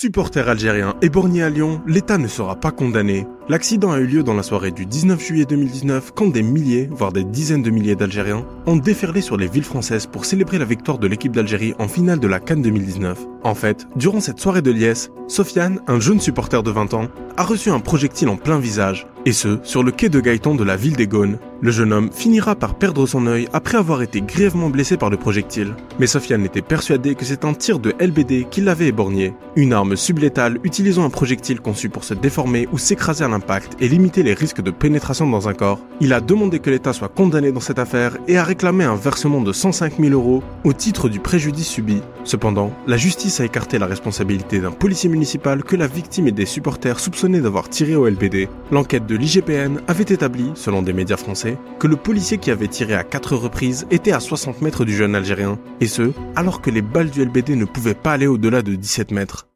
Supporter algérien éborgné à Lyon, l'État ne sera pas condamné. L'accident a eu lieu dans la soirée du 19 juillet 2019 quand des milliers, voire des dizaines de milliers d'Algériens ont déferlé sur les villes françaises pour célébrer la victoire de l'équipe d'Algérie en finale de la Cannes 2019. En fait, durant cette soirée de liesse, Sofiane, un jeune supporter de 20 ans, a reçu un projectile en plein visage, et ce, sur le quai de Gaëtan de la ville des Gaunes. Le jeune homme finira par perdre son œil après avoir été grièvement blessé par le projectile. Mais Sofiane était persuadé que c'est un tir de LBD qui l'avait éborgné. Une arme sublétale utilisant un projectile conçu pour se déformer ou s'écraser à l'impact et limiter les risques de pénétration dans un corps. Il a demandé que l'État soit condamné dans cette affaire et a réclamé un versement de 105 000 euros au titre du préjudice subi. Cependant, la justice a écarté la responsabilité d'un policier municipal que la victime et des supporters soupçonnaient d'avoir tiré au LBD. L'enquête de l'IGPN avait établi, selon des médias français, que le policier qui avait tiré à quatre reprises était à 60 mètres du jeune Algérien, et ce, alors que les balles du LBD ne pouvaient pas aller au-delà de 17 mètres.